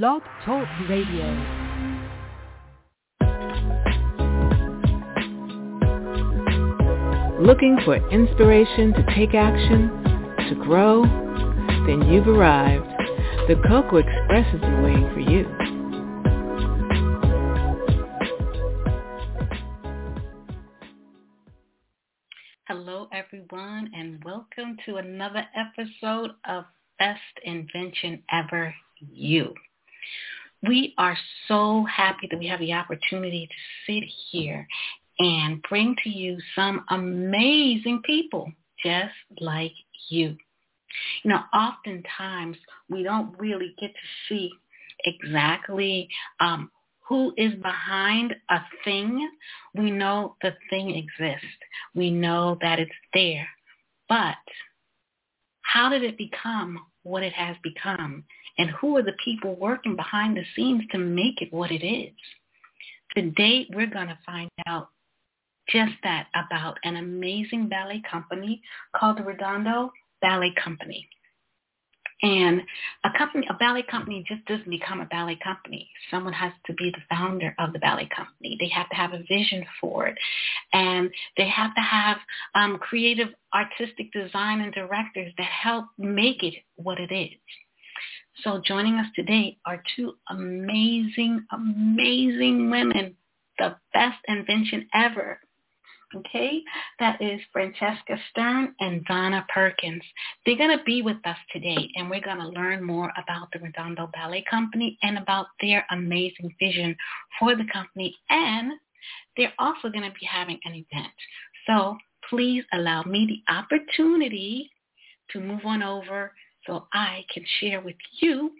Blog Talk Radio. Looking for inspiration to take action, to grow? Then you've arrived. The Cocoa Express is waiting for you. Hello everyone and welcome to another episode of Best Invention Ever You. We are so happy that we have the opportunity to sit here and bring to you some amazing people just like you. You know, oftentimes we don't really get to see exactly um, who is behind a thing. We know the thing exists. We know that it's there. But how did it become what it has become? And who are the people working behind the scenes to make it what it is? Today, we're going to find out just that about an amazing ballet company called the Redondo Ballet Company. And a company, a ballet company just doesn't become a ballet company. Someone has to be the founder of the ballet company. They have to have a vision for it. And they have to have um, creative artistic design and directors that help make it what it is. So joining us today are two amazing, amazing women, the best invention ever okay? That is Francesca Stern and Donna Perkins. They're going to be with us today, and we're going to learn more about the Redondo Ballet Company and about their amazing vision for the company. And they're also going to be having an event. So please allow me the opportunity to move on over so I can share with you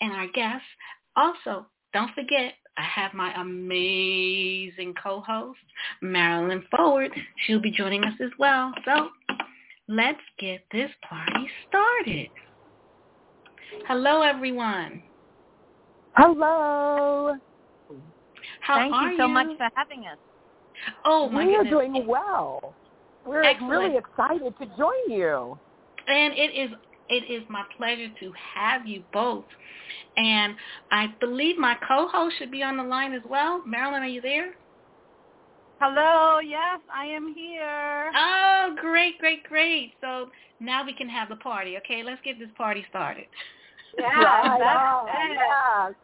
and our guests. Also, don't forget, I have my amazing co-host, Marilyn Forward. She'll be joining us as well. So let's get this party started. Hello, everyone. Hello. How Thank are you so you? much for having us. Oh my we are doing well. We're Excellent. really excited to join you. And it is it is my pleasure to have you both. And I believe my co-host should be on the line as well. Marilyn, are you there? Hello, yes, I am here. Oh, great, great, great. So now we can have the party. Okay, let's get this party started. Yeah, right that's on. it.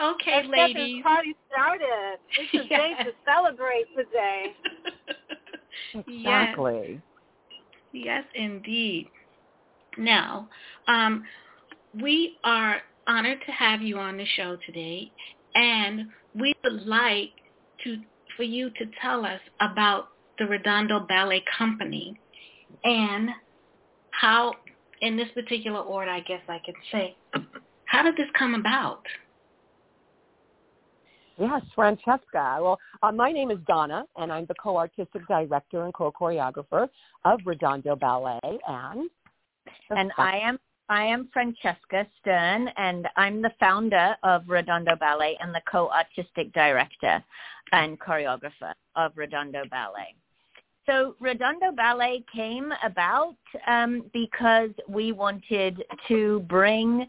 okay, Let's get this ladies. party started. It's a day to celebrate today. Exactly. yes, indeed. Now, um, we are honored to have you on the show today, and we would like to for you to tell us about the Redondo Ballet Company and how, in this particular order, I guess I could say, how did this come about? Yes, Francesca. Well, uh, my name is Donna, and I'm the co-artistic director and co-choreographer of Redondo Ballet. And And I am I am Francesca Stern, and I'm the founder of Redondo Ballet and the co-artistic director and choreographer of Redondo Ballet. So Redondo Ballet came about um, because we wanted to bring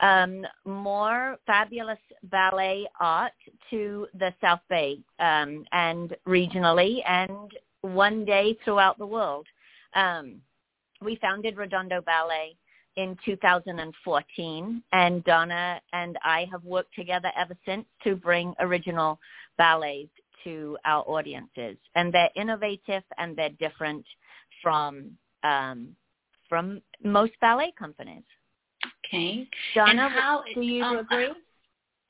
um, more fabulous ballet art to the South Bay um, and regionally and one day throughout the world. Um, we founded Redondo Ballet in 2014 and Donna and I have worked together ever since to bring original ballets to our audiences and they're innovative and they're different from um, from most ballet companies. Okay. Donna, and how, do you um, agree?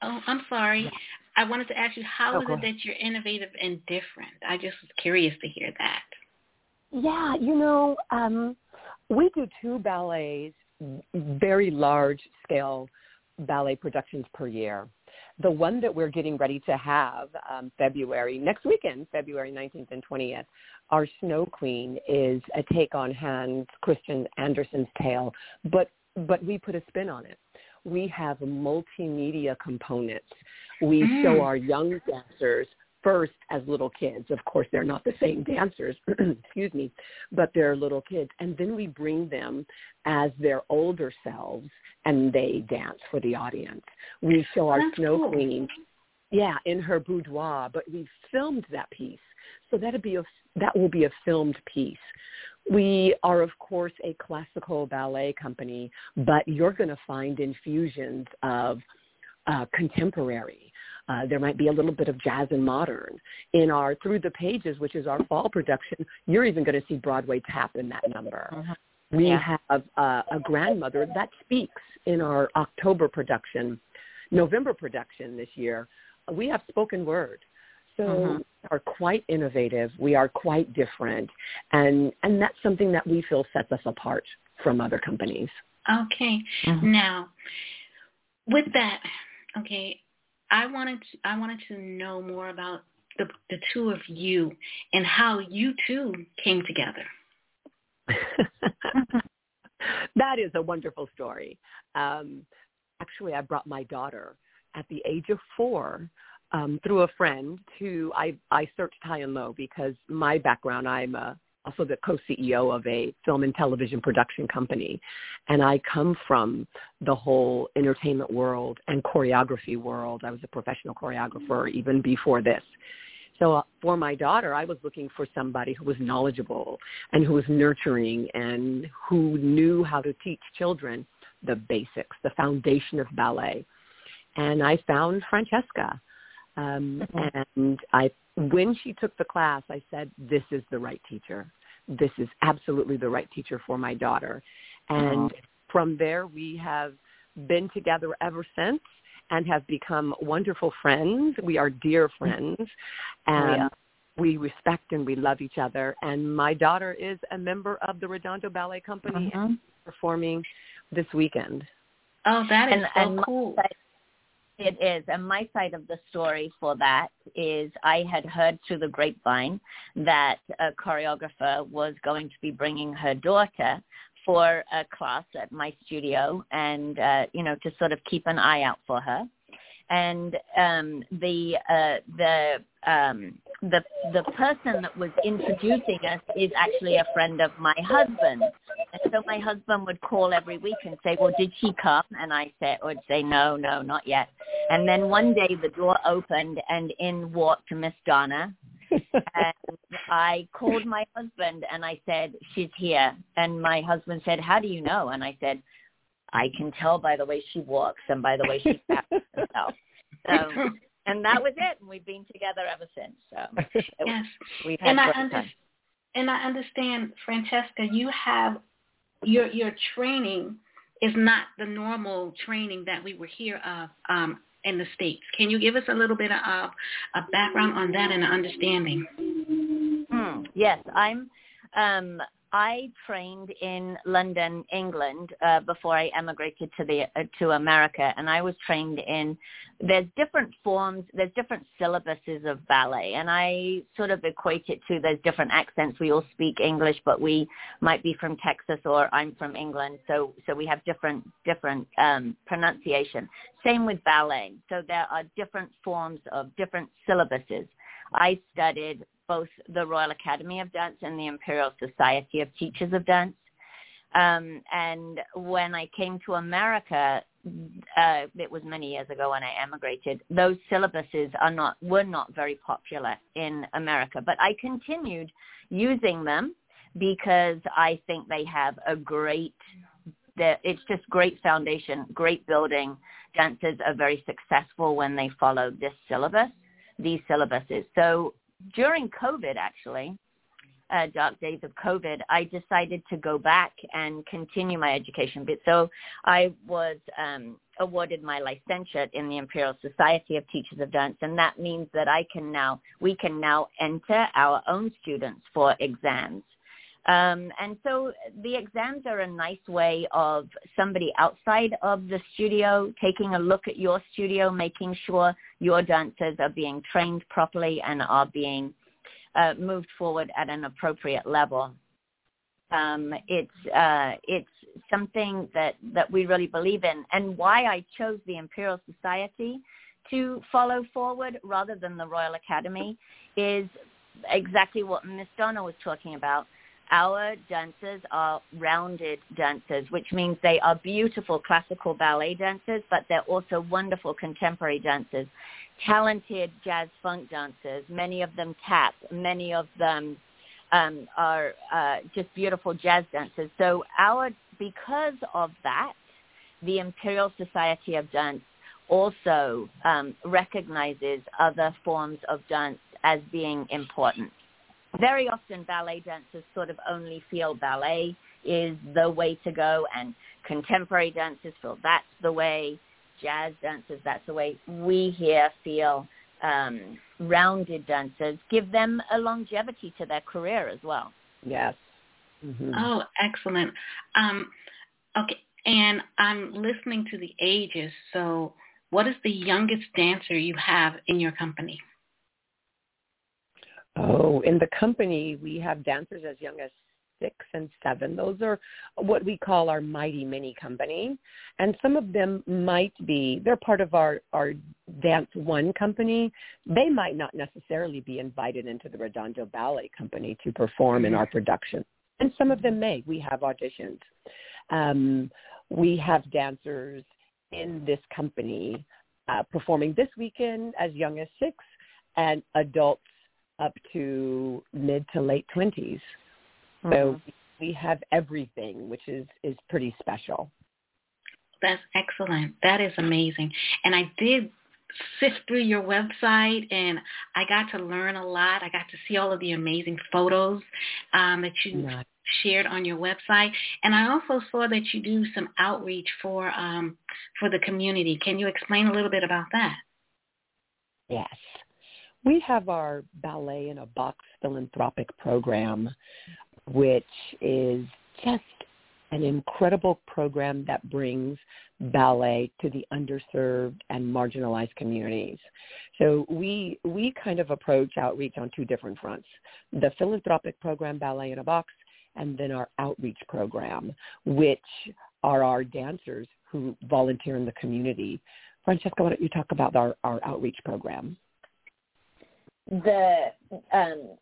Oh, I'm sorry. I wanted to ask you, how Oh, is it that you're innovative and different? I just was curious to hear that. yeah, you know, um, we do two ballets, very large scale ballet productions per year. The one that we're getting ready to have um, February, next weekend, February 19th and 20th, our Snow Queen is a take on Hans Christian Andersen's tale, but, but we put a spin on it. We have multimedia components. We Mm. show our young dancers first as little kids. Of course, they're not the same dancers, excuse me, but they're little kids. And then we bring them as their older selves and they dance for the audience. We show our That's Snow cool. Queen, yeah, in her boudoir, but we filmed that piece. So that'll be a, that will be a filmed piece. We are, of course, a classical ballet company, but you're going to find infusions of uh, contemporary. Uh, there might be a little bit of jazz and modern. In our Through the Pages, which is our fall production, you're even going to see Broadway tap in that number. Mhm. We Yeah. have uh, a grandmother that speaks in our October production, November production this year. We have spoken word. So Mhm. we are quite innovative. We are quite different. And, and that's something that we feel sets us apart from other companies. Okay. Mhm. Now, with that, okay, I wanted to, I wanted to know more about the the two of you and how you two came together. that is a wonderful story. Um, actually, I brought my daughter at the age of four um, through a friend who I, I searched high and low because my background, I'm a, also the co-CEO of a film and television production company, and I come from the whole entertainment world and choreography world. I was a professional choreographer even before this. So uh, for my daughter, I was looking for somebody who was knowledgeable and who was nurturing and who knew how to teach children the basics, the foundation of ballet. And I found Francesca. Um, and I, when she took the class, I said, this is the right teacher. This is absolutely the right teacher for my daughter. And from there, we have been together ever since and have become wonderful friends. We are dear friends. And Yeah. we respect and we love each other. And my daughter is a member of the Redondo Ballet Company and Mhm. performing this weekend. Oh, that is And- so and cool. It is. And my side of the story for that is I had heard through the grapevine that a choreographer was going to be bringing her daughter for a class at my studio and, uh, you know, to sort of keep an eye out for her. And um, the uh, the um, the the person that was introducing us is actually a friend of my husband. And so my husband would call every week and say, "Well, did she come?" And I said, would say, "No, no, not yet." And then one day the door opened and in walked Miss Donna. and I called my husband and I said, "She's here." And my husband said, "How do you know?" And I said, "I can tell by the way she walks and by the way she carries herself." So, and that was it. And we've been together ever since. So yes. we've had And I under, time. and I understand, Francesca, you have your your training is not the normal training that we were here of um, in the states. Can you give us a little bit of a background on that and an understanding? Hmm. Yes, I'm. Um, I trained in London, England, uh, before I emigrated to the uh, to America, and I was trained in. There's different forms. There's different syllabuses of ballet, and I sort of equate it to there's different accents. We all speak English, but we might be from Texas or I'm from England, so so we have different different um, pronunciation. Same with ballet. So there are different forms of different syllabuses. I studied both the Royal Academy of Dance and the Imperial Society of Teachers of Dance. Um, and when I came to America, uh, it was many years ago when I emigrated. Those syllabuses are not were not very popular in America, but I continued using them because I think they have a great. It's just great foundation, great building. Dancers are very successful when they follow this syllabus, these syllabuses. So during COVID, actually, uh, dark days of COVID, I decided to go back and continue my education. So I was um, awarded my licentiate in the Imperial Society of Teachers of Dance, and that means that I can now we can now enter our own students for exams. Um, and so the exams are a nice way of somebody outside of the studio taking a look at your studio, making sure your dancers are being trained properly and are being uh, moved forward at an appropriate level. Um, it's uh, it's something that, that we really believe in, and why I chose the Imperial Society to follow forward rather than the Royal Academy is exactly what Miss Donna was talking about. Our dancers are rounded dancers, which means they are beautiful classical ballet dancers, but they're also wonderful contemporary dancers, talented jazz funk dancers. Many of them tap. Many of them um, are uh, just beautiful jazz dancers. So our because of that, the Imperial Society of Dance also um, recognizes other forms of dance as being important. Very often ballet dancers sort of only feel ballet is the way to go and contemporary dancers feel that's the way, jazz dancers that's the way. We here feel um, rounded dancers give them a longevity to their career as well. Yes. Mm-hmm. Oh, excellent. Um, okay, and I'm listening to the ages. So, what is the youngest dancer you have in your company? Oh, in the company, we have dancers as young as six and seven. Those are what we call our mighty mini company. And some of them might be, they're part of our, our Dance One company. They might not necessarily be invited into the Redondo Ballet Company to perform in our production. And some of them may. We have auditions. Um, we have dancers in this company uh, performing this weekend as young as six and adults up to mid to late 20s. Mm-hmm. So we have everything, which is, is pretty special. That's excellent. That is amazing. And I did sift through your website and I got to learn a lot. I got to see all of the amazing photos um, that you nice. shared on your website. And I also saw that you do some outreach for um, for the community. Can you explain a little bit about that? Yes. We have our Ballet in a Box philanthropic program, which is just an incredible program that brings ballet to the underserved and marginalized communities. So we we kind of approach outreach on two different fronts. The philanthropic program Ballet in a Box and then our outreach program, which are our dancers who volunteer in the community. Francesca, why don't you talk about our, our outreach program? The um,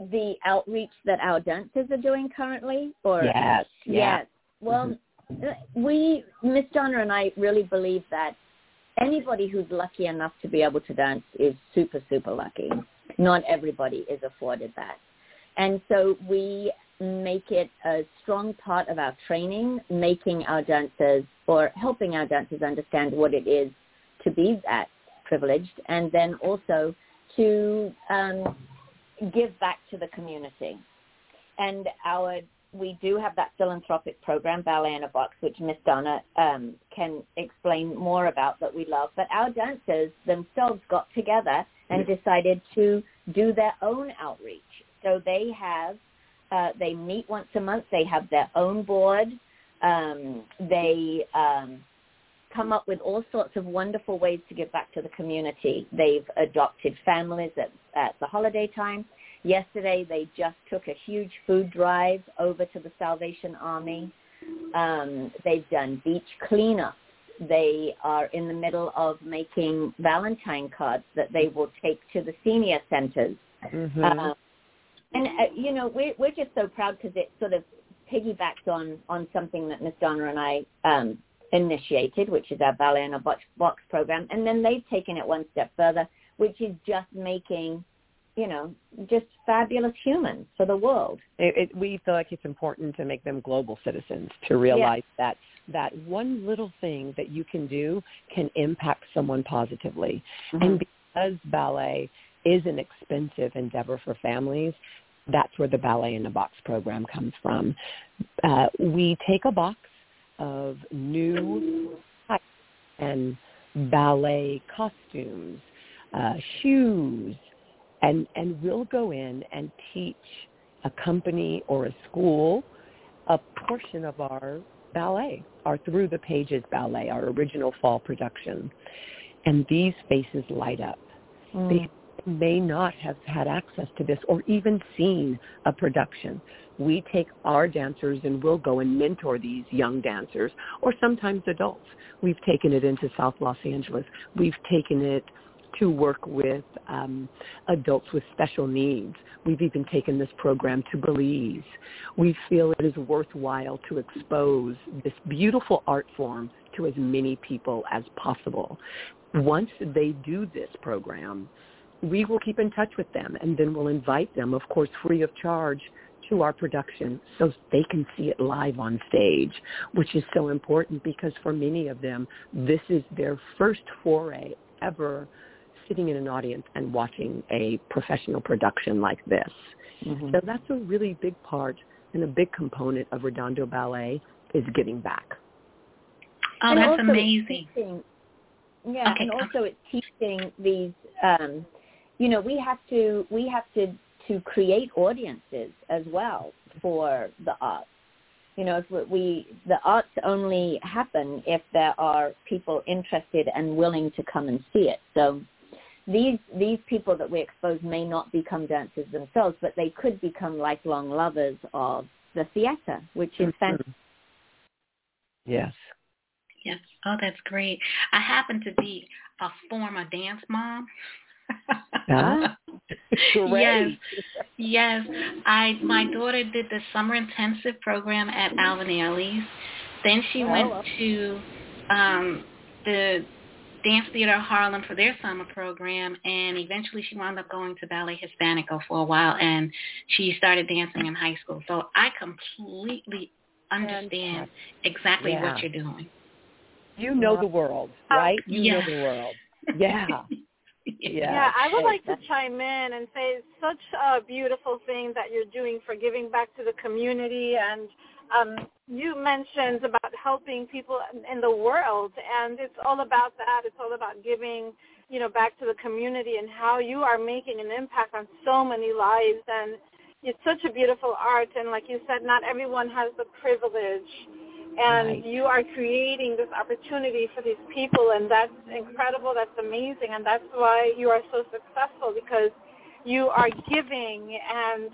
the outreach that our dancers are doing currently or yes yes, yes. well mm-hmm. we miss donna and i really believe that anybody who's lucky enough to be able to dance is super super lucky not everybody is afforded that and so we make it a strong part of our training making our dancers or helping our dancers understand what it is to be that privileged and then also to um, give back to the community. And our we do have that philanthropic program, Ballet in a Box, which Miss Donna um, can explain more about that we love. But our dancers themselves got together and decided to do their own outreach. So they have, uh, they meet once a month. They have their own board. Um, they um, come up with all sorts of wonderful ways to give back to the community. They've adopted families at, at the holiday time. Yesterday, they just took a huge food drive over to the Salvation Army. Um, they've done beach cleanups. They are in the middle of making Valentine cards that they will take to the senior centers. Mm-hmm. Uh, and, uh, you know, we're, we're just so proud because it sort of piggybacks on, on something that Miss Donna and I um, initiated, which is our Ballet in a Box, box program. And then they've taken it one step further, which is just making, you know, just fabulous humans for the world. It, it, we feel like it's important to make them global citizens to realize that that one little thing that you can do can impact someone positively. Mm-hmm. And because ballet is an expensive endeavor for families, that's where the Ballet in a Box program comes from. Uh, we take a box of new and ballet costumes, uh, shoes, and, and we'll go in and teach a company or a school a portion of our ballet, our Through the Pages ballet, our original fall production. And these faces light up. Mm. They may not have had access to this or even seen a production. We take our dancers and we'll go and mentor these young dancers or sometimes adults. We've taken it into South Los Angeles. We've taken it to work with um, adults with special needs. We've even taken this program to Belize. We feel it is worthwhile to expose this beautiful art form to as many people as possible. Once they do this program, we will keep in touch with them and then we'll invite them, of course, free of charge to our production so they can see it live on stage, which is so important because for many of them, this is their first foray ever sitting in an audience and watching a professional production like this. Mm-hmm. So that's a really big part and a big component of Redondo Ballet is giving back. Oh, and that's amazing. Teaching, yeah, okay. and also it's teaching these. Um, you know, we have to we have to to create audiences as well for the arts. You know, if we the arts only happen if there are people interested and willing to come and see it. So these these people that we expose may not become dancers themselves, but they could become lifelong lovers of the theater, which is mm-hmm. fantastic. Yes. Yes. Oh, that's great. I happen to be a former dance mom. Ah, yes, yes. I my daughter did the summer intensive program at Alvin Ailey's. Then she oh. went to um the Dance Theater Harlem for their summer program, and eventually she wound up going to Ballet Hispanico for a while, and she started dancing in high school. So I completely understand exactly yeah. what you're doing. You know the world, right? You yeah. know the world. Yeah. Yeah. yeah, I would like to chime in and say it's such a beautiful thing that you're doing for giving back to the community and um, you mentioned about helping people in the world, and it's all about that. It's all about giving, you know, back to the community and how you are making an impact on so many lives. And it's such a beautiful art, and like you said, not everyone has the privilege. And right. you are creating this opportunity for these people, and that's incredible. That's amazing, and that's why you are so successful because you are giving and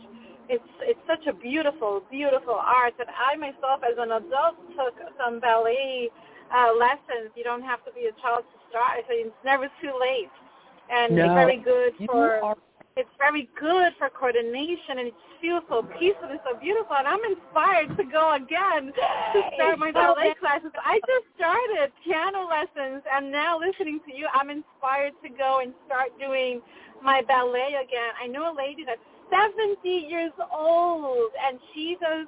it's it's such a beautiful, beautiful art that I myself as an adult took some ballet uh, lessons. You don't have to be a child to start. So it's never too late. And no, it's very good for. It's very good for coordination and it feels so peaceful and so beautiful and I'm inspired to go again to start my ballet classes. I just started piano lessons and now listening to you I'm inspired to go and start doing my ballet again. I know a lady that's 70 years old and she does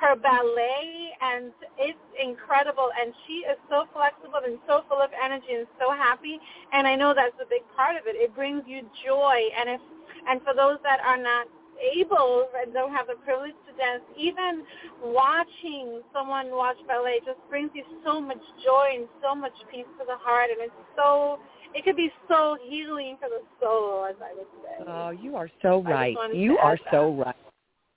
her ballet and it's incredible and she is so flexible and so full of energy and so happy and I know that's a big part of it. It brings you joy and if and for those that are not able and don't have the privilege to dance, even watching someone watch ballet just brings you so much joy and so much peace to the heart and it's so it could be so healing for the soul, as I would say. Oh, you are so right. You are that. so right.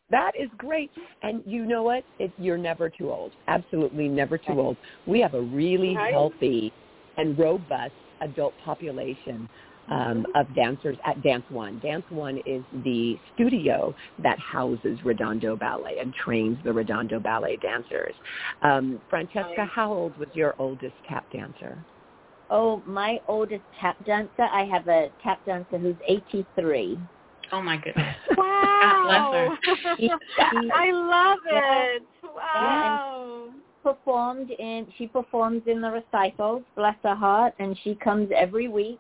That is great. And you know what? It, you're never too old. Absolutely never too old. We have a really healthy and robust adult population um, of dancers at Dance One. Dance One is the studio that houses Redondo Ballet and trains the Redondo Ballet dancers. Um, Francesca, how old was your oldest tap dancer? Oh, my oldest tap dancer, I have a tap dancer who's 83. Oh my goodness. Wow. I love it. Wow. Yeah, performed in she performs in the recitals, bless her heart, and she comes every week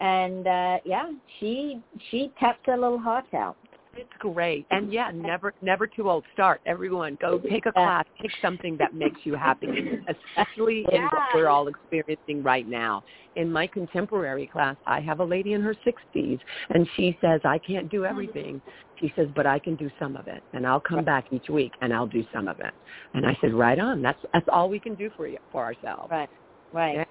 and uh yeah, she she taps her little heart out. It's great. And yeah, never never too old. Start. Everyone go take a class. Take something that makes you happy, especially in what we're all experiencing right now. In my contemporary class, I have a lady in her 60s and she says, "I can't do everything." She says, "But I can do some of it." And I'll come back each week and I'll do some of it. And I said, "Right on. That's that's all we can do for you for ourselves." Right. Right. Yeah.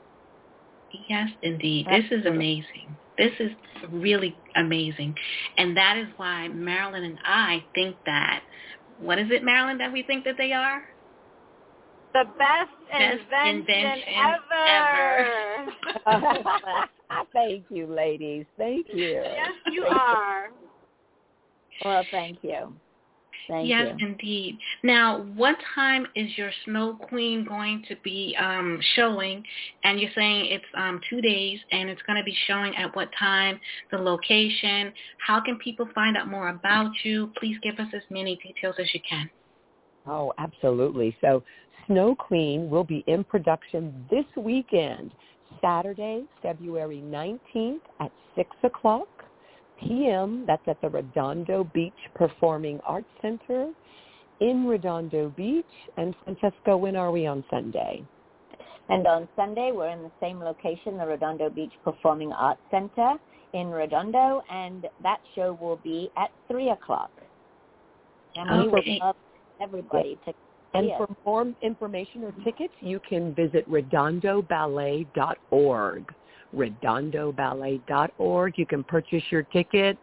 Yes, indeed. This is amazing. This is really amazing. And that is why Marilyn and I think that, what is it, Marilyn, that we think that they are? The best, best invention, invention, ever. ever. thank you, ladies. Thank you. Yes, you are. Well, thank you. Thank yes, you. indeed. Now, what time is your Snow Queen going to be um, showing? And you're saying it's um, two days, and it's going to be showing at what time, the location. How can people find out more about you? Please give us as many details as you can. Oh, absolutely. So Snow Queen will be in production this weekend, Saturday, February 19th at 6 o'clock p.m. That's at the Redondo Beach Performing Arts Center in Redondo Beach. And Francesca, when are we on Sunday? And on Sunday, we're in the same location, the Redondo Beach Performing Arts Center in Redondo, and that show will be at 3 o'clock. And we would love everybody to And for more information or tickets, you can visit redondoballet.org. redondoballet.org. You can purchase your tickets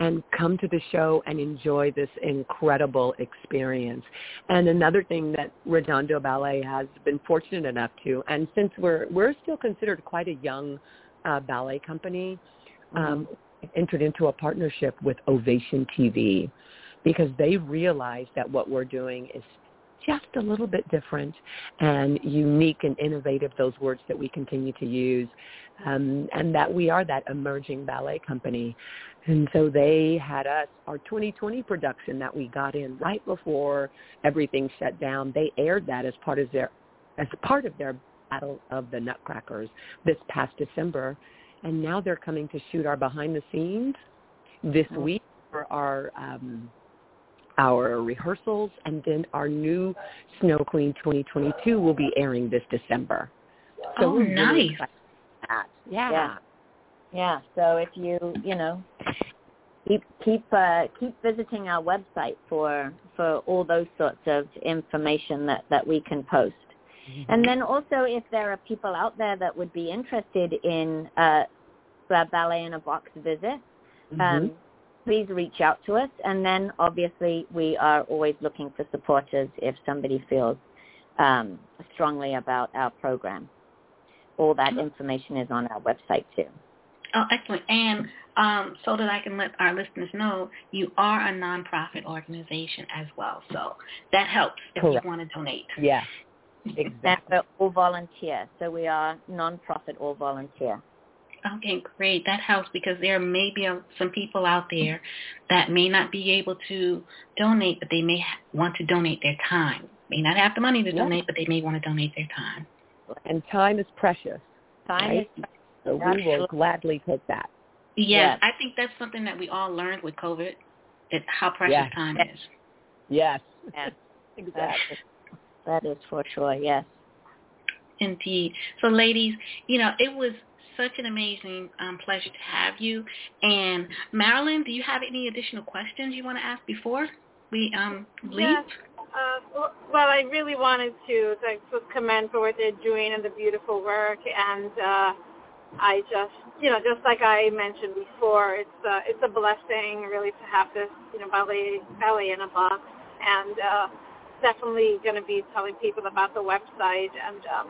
and come to the show and enjoy this incredible experience. And another thing that Redondo Ballet has been fortunate enough to, and since we're we're still considered quite a young uh, ballet company, um, entered into a partnership with Ovation TV because they realize that what we're doing is just a little bit different and unique and innovative, those words that we continue to use, um, and that we are that emerging ballet company. And so they had us, our 2020 production that we got in right before everything shut down, they aired that as part of their, as part of their Battle of the Nutcrackers this past December. And now they're coming to shoot our behind the scenes this Oh. week for our um, our rehearsals, and then our new Snow Queen 2022 will be airing this December. So Oh, we're really nice. excited about that. Yeah. Yeah. Yeah. So if you you know keep keep uh, keep visiting our website for for all those sorts of information that that we can post. And then also, if there are people out there that would be interested in uh, a ballet in a box visit, um, please reach out to us. And then, obviously, we are always looking for supporters if somebody feels um, strongly about our program. All that information is on our website too. Oh, excellent. And um, so that I can let our listeners know, you are a nonprofit organization as well. So that helps if Correct. you want to donate. yeah. Exactly. we're all volunteer, so we are nonprofit all volunteer. Okay, great. That helps because there may be a, some people out there that may not be able to donate, but they may ha- want to donate their time. May not have the money to Yeah. donate, but they may want to donate their time. And time is precious. Time Right. is So we will gladly take that. Yes, Yes. I think that's something that we all learned with COVID, it, how precious Yes. time Yes. is. Yes. Yes. exactly. that is for sure. Yes. Indeed. So, ladies, you know, it was such an amazing um, pleasure to have you. And Marilyn, do you have any additional questions you want to ask before we um, leave? Yes. Uh, well- I really wanted to like, commend for what they're doing and the beautiful work, and uh, I just, you know, just like I mentioned before, it's uh, it's a blessing really to have this, you know, ballet ballet in a box, and uh, definitely going to be telling people about the website and um,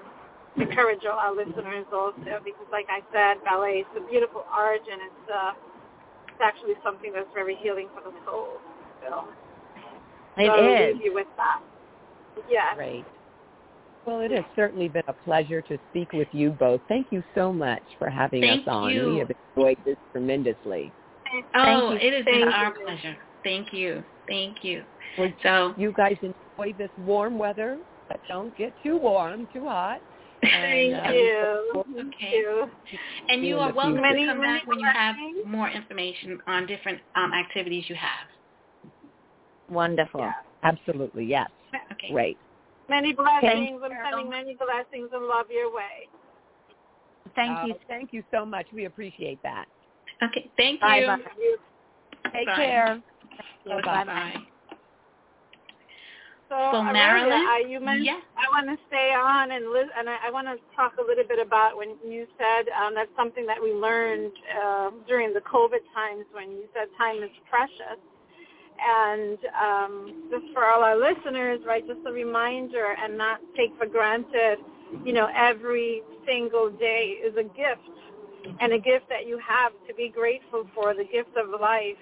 encourage all our listeners also because, like I said, ballet is a beautiful art, and it's uh, it's actually something that's very healing for the soul. So. It so I'll is. leave you with that. Yeah. Great. Well, it has certainly been a pleasure to speak with you both. Thank you so much for having Thank us on. you. We have enjoyed this tremendously. Oh, you. it has been our you. pleasure. Thank you. Thank you. Well, So, you guys enjoy this warm weather, but don't get too warm, too hot. Thank And, uh, you. look Thank Okay. you. and you are welcome future. to come back when you have more information on different um, activities you have. Wonderful. Yeah. Absolutely, yes. Okay. Great. Many blessings. I'm Carol. sending many blessings and love your way. Thank Uh, you. Thank you so much. We appreciate that. Okay. Thank you. Bye, bye. Take Bye. care. Bye Bye-bye. So, So, Marilyn? I, you mentioned, Yeah. I want to stay on and li- and I, I want to talk a little bit about when you said um, that's something that we learned uh, during the COVID times when you said time is precious. And um, just for all our listeners, right, just a reminder and not take for granted, you know, every single day is a gift. and a gift that you have to be grateful for, the gift of life.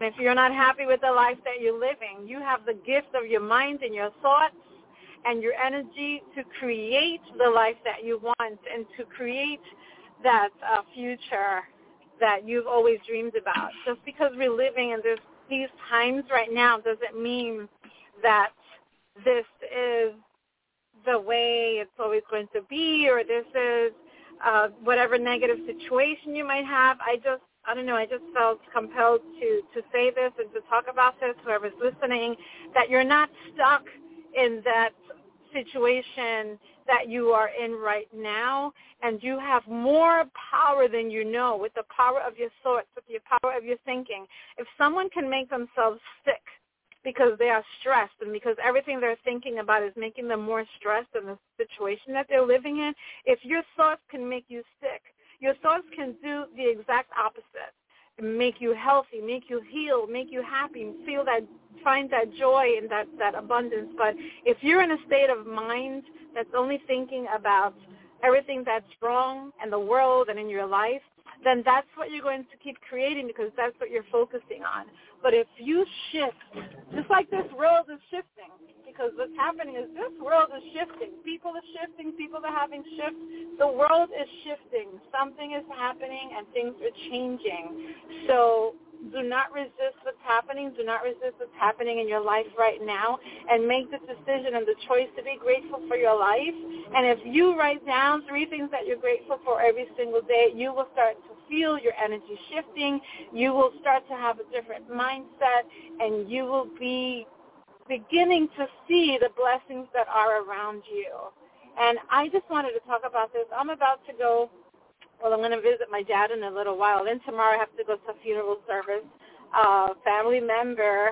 And if you're not happy with the life that you're living, you have the gift of your mind and your thoughts and your energy to create the life that you want and to create that uh, future that you've always dreamed about. Just because we're living in this, these times right now doesn't mean that this is the way it's always going to be or this is uh, whatever negative situation you might have. I just, I don't know, I just felt compelled to, to say this and to talk about this, whoever's listening, that you're not stuck in that situation that you are in right now and you have more power than you know with the power of your thoughts, with the power of your thinking. If someone can make themselves sick because they are stressed and because everything they're thinking about is making them more stressed in the situation that they're living in, if your thoughts can make you sick, your thoughts can do the exact opposite make you healthy, make you heal, make you happy, feel that, find that joy and that, that abundance. But if you're in a state of mind that's only thinking about everything that's wrong in the world and in your life, then that's what you're going to keep creating because that's what you're focusing on. But if you shift, just like this world is shifting, because what's happening is this world is shifting. People are shifting. People are having shifts. The world is shifting. Something is happening and things are changing. So do not resist what's happening. Do not resist what's happening in your life right now and make the decision and the choice to be grateful for your life. And if you write down three things that you're grateful for every single day, you will start to feel your energy shifting. You will start to have a different mindset and you will be beginning to see the blessings that are around you. And I just wanted to talk about this. I'm about to go well, I'm going to visit my dad in a little while. Then tomorrow I have to go to a funeral service. Uh, family member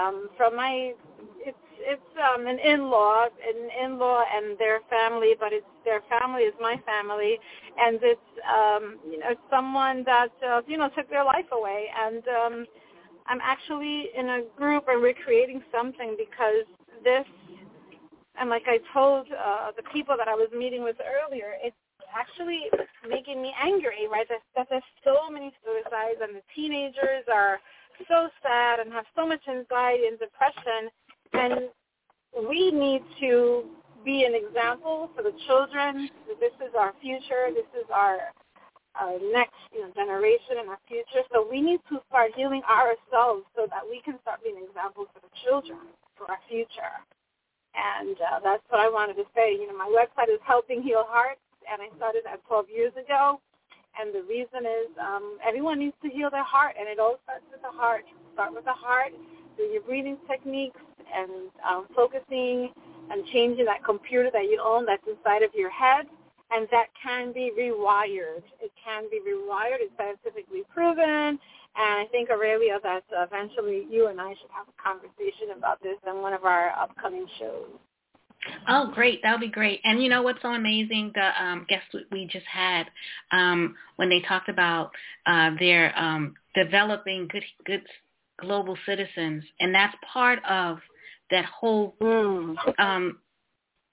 um, from my it's it's um, an in-law, an in-law and their family, but it's their family is my family, and it's um, you know someone that uh, you know took their life away, and um, I'm actually in a group and we're creating something because this, and like I told uh, the people that I was meeting with earlier, it's actually making me angry, right? That, that there's so many suicides and the teenagers are so sad and have so much anxiety and depression. And we need to be an example for the children. This is our future. This is our our next you know, generation and our future. So we need to start healing ourselves so that we can start being examples for the children, for our future. And uh, that's what I wanted to say. You know, my website is Helping Heal Hearts and I started that 12 years ago. And the reason is um, everyone needs to heal their heart, and it all starts with the heart. Start with the heart, do your breathing techniques, and um, focusing and changing that computer that you own that's inside of your head, and that can be rewired. It can be rewired. It's scientifically proven. And I think, Aurelia, that eventually you and I should have a conversation about this in one of our upcoming shows. Oh, great. That would be great. And you know what's so amazing? The um, guest we just had um, when they talked about uh, their um, developing good, good global citizens, and that's part of that whole mm. um,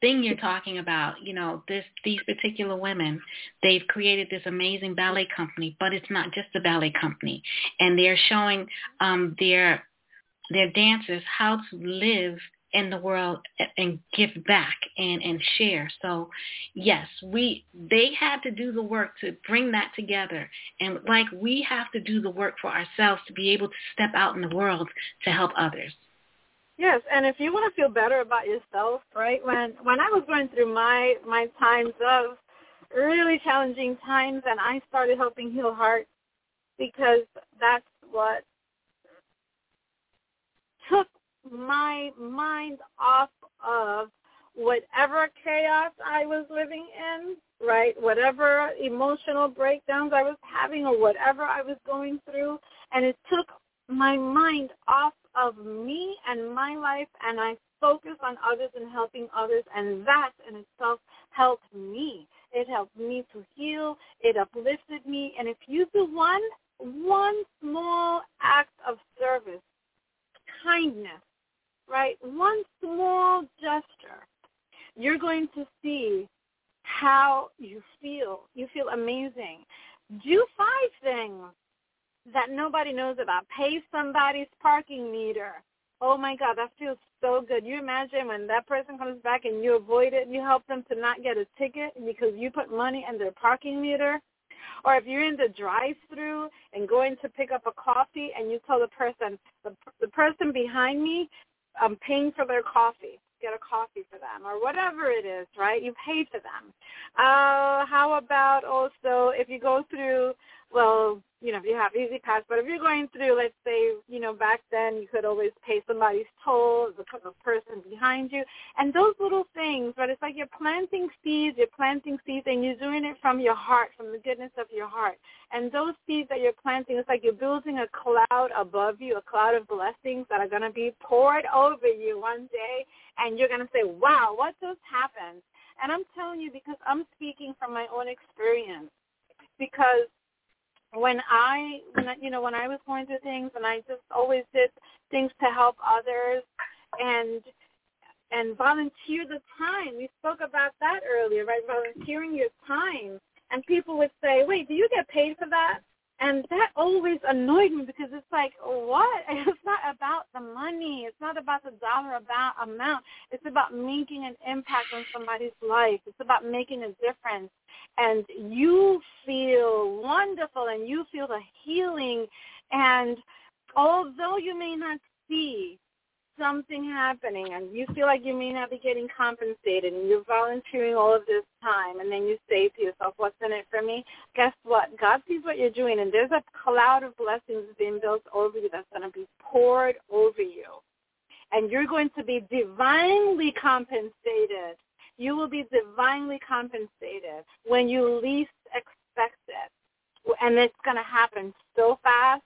thing you're talking about. You know, this these particular women, they've created this amazing ballet company, but it's not just a ballet company, and they're showing um, their their dancers how to live in the world and give back and, and share. So yes, we they had to do the work to bring that together. And like we have to do the work for ourselves to be able to step out in the world to help others. Yes, and if you want to feel better about yourself, right? When when I was going through my my times of really challenging times and I started helping heal hearts because that's what took my mind off of whatever chaos I was living in, right? Whatever emotional breakdowns I was having or whatever I was going through. And it took my mind off of me and my life and I focused on others and helping others and that in itself helped me. It helped me to heal. It uplifted me. And if you do one one small act of service, kindness, right? One small gesture, you're going to see how you feel. You feel amazing. do five things that nobody knows about. Pay somebody's parking meter. Oh my God, that feels so good. You imagine when that person comes back and you avoid it, you help them to not get a ticket because you put money in their parking meter. Or if you're in the drive-through and going to pick up a coffee and you tell the person, the, the person behind me, I'm paying for their coffee get a coffee for them or whatever it is, right? You pay for them. Uh, how about also if you go through well, you know, if you have E-ZPass, but if you're going through, let's say, you know, back then you could always pay somebody's toll, the person behind you, and those little things, but it's like you're planting seeds, you're planting seeds, and you're doing it from your heart, from the goodness of your heart. And those seeds that you're planting, it's like you're building a cloud above you, a cloud of blessings that are going to be poured over you one day, and you're going to say, wow, what just happened? And I'm telling you because I'm speaking from my own experience because when I, when I, you know, when I was going through things, and I just always did things to help others, and and volunteer the time. We spoke about that earlier, right? Volunteering your time, and people would say, "Wait, do you get paid for that?" And that always annoyed me because it's like, what? It's not about the money. It's not about the dollar about amount. It's about making an impact on somebody's life. It's about making a difference. And you feel wonderful and you feel the healing. And although you may not see something happening and you feel like you may not be getting compensated and you're volunteering all of this time and then you say to yourself, what's in it for me? Guess what? God sees what you're doing and there's a cloud of blessings being built over you that's going to be poured over you. And you're going to be divinely compensated. You will be divinely compensated when you least expect it. And it's going to happen so fast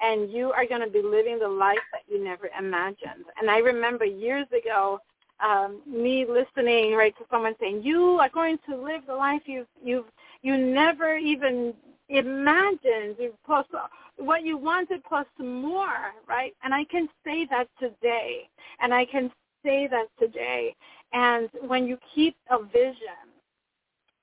and you are going to be living the life that you never imagined. And I remember years ago um, me listening right to someone saying, "You are going to live the life you've you've you never even imagined. Plus what you wanted plus more, right?" And I can say that today, and I can say that today. And when you keep a vision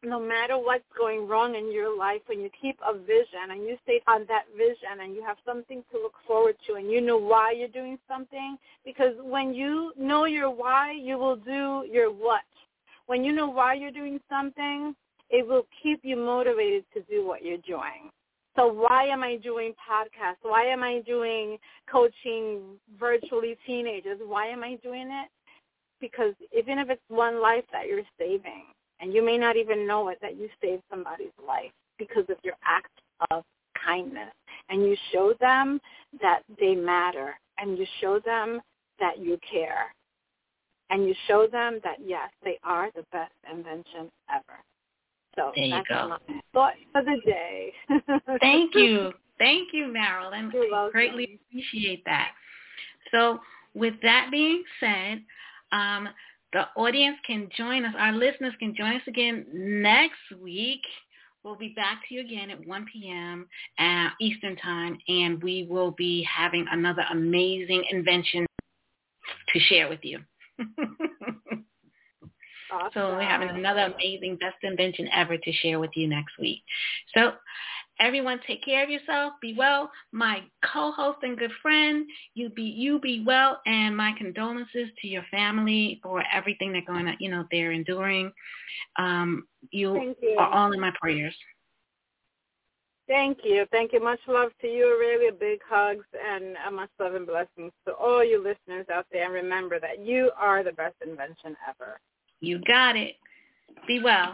no matter what's going wrong in your life, when you keep a vision and you stay on that vision and you have something to look forward to and you know why you're doing something, because when you know your why, you will do your what. When you know why you're doing something, it will keep you motivated to do what you're doing. So why am I doing podcasts? Why am I doing coaching virtually teenagers? Why am I doing it? Because even if it's one life that you're saving, and you may not even know it that you saved somebody's life because of your act of kindness. And you show them that they matter. And you show them that you care. And you show them that, yes, they are the best invention ever. So there you go. my thought for the day. Thank you. Thank you, Marilyn. I greatly appreciate that. So with that being said, um, the audience can join us. Our listeners can join us again next week. We'll be back to you again at 1 p.m. Uh, Eastern Time, and we will be having another amazing invention to share with you. awesome. So we're having another amazing best invention ever to share with you next week. So Everyone take care of yourself. Be well. My co-host and good friend, you be you be well, and my condolences to your family for everything they're going to, you know, they're enduring. Um, you, you, are all in my prayers. Thank you. Thank you. Much love to you, Aurelia. Big hugs and uh, much love and blessings to all you listeners out there. And remember that you are the best invention ever. You got it. Be well.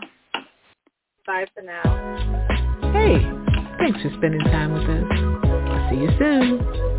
Bye for now. Hey. Thanks for spending time with us. I'll see you soon.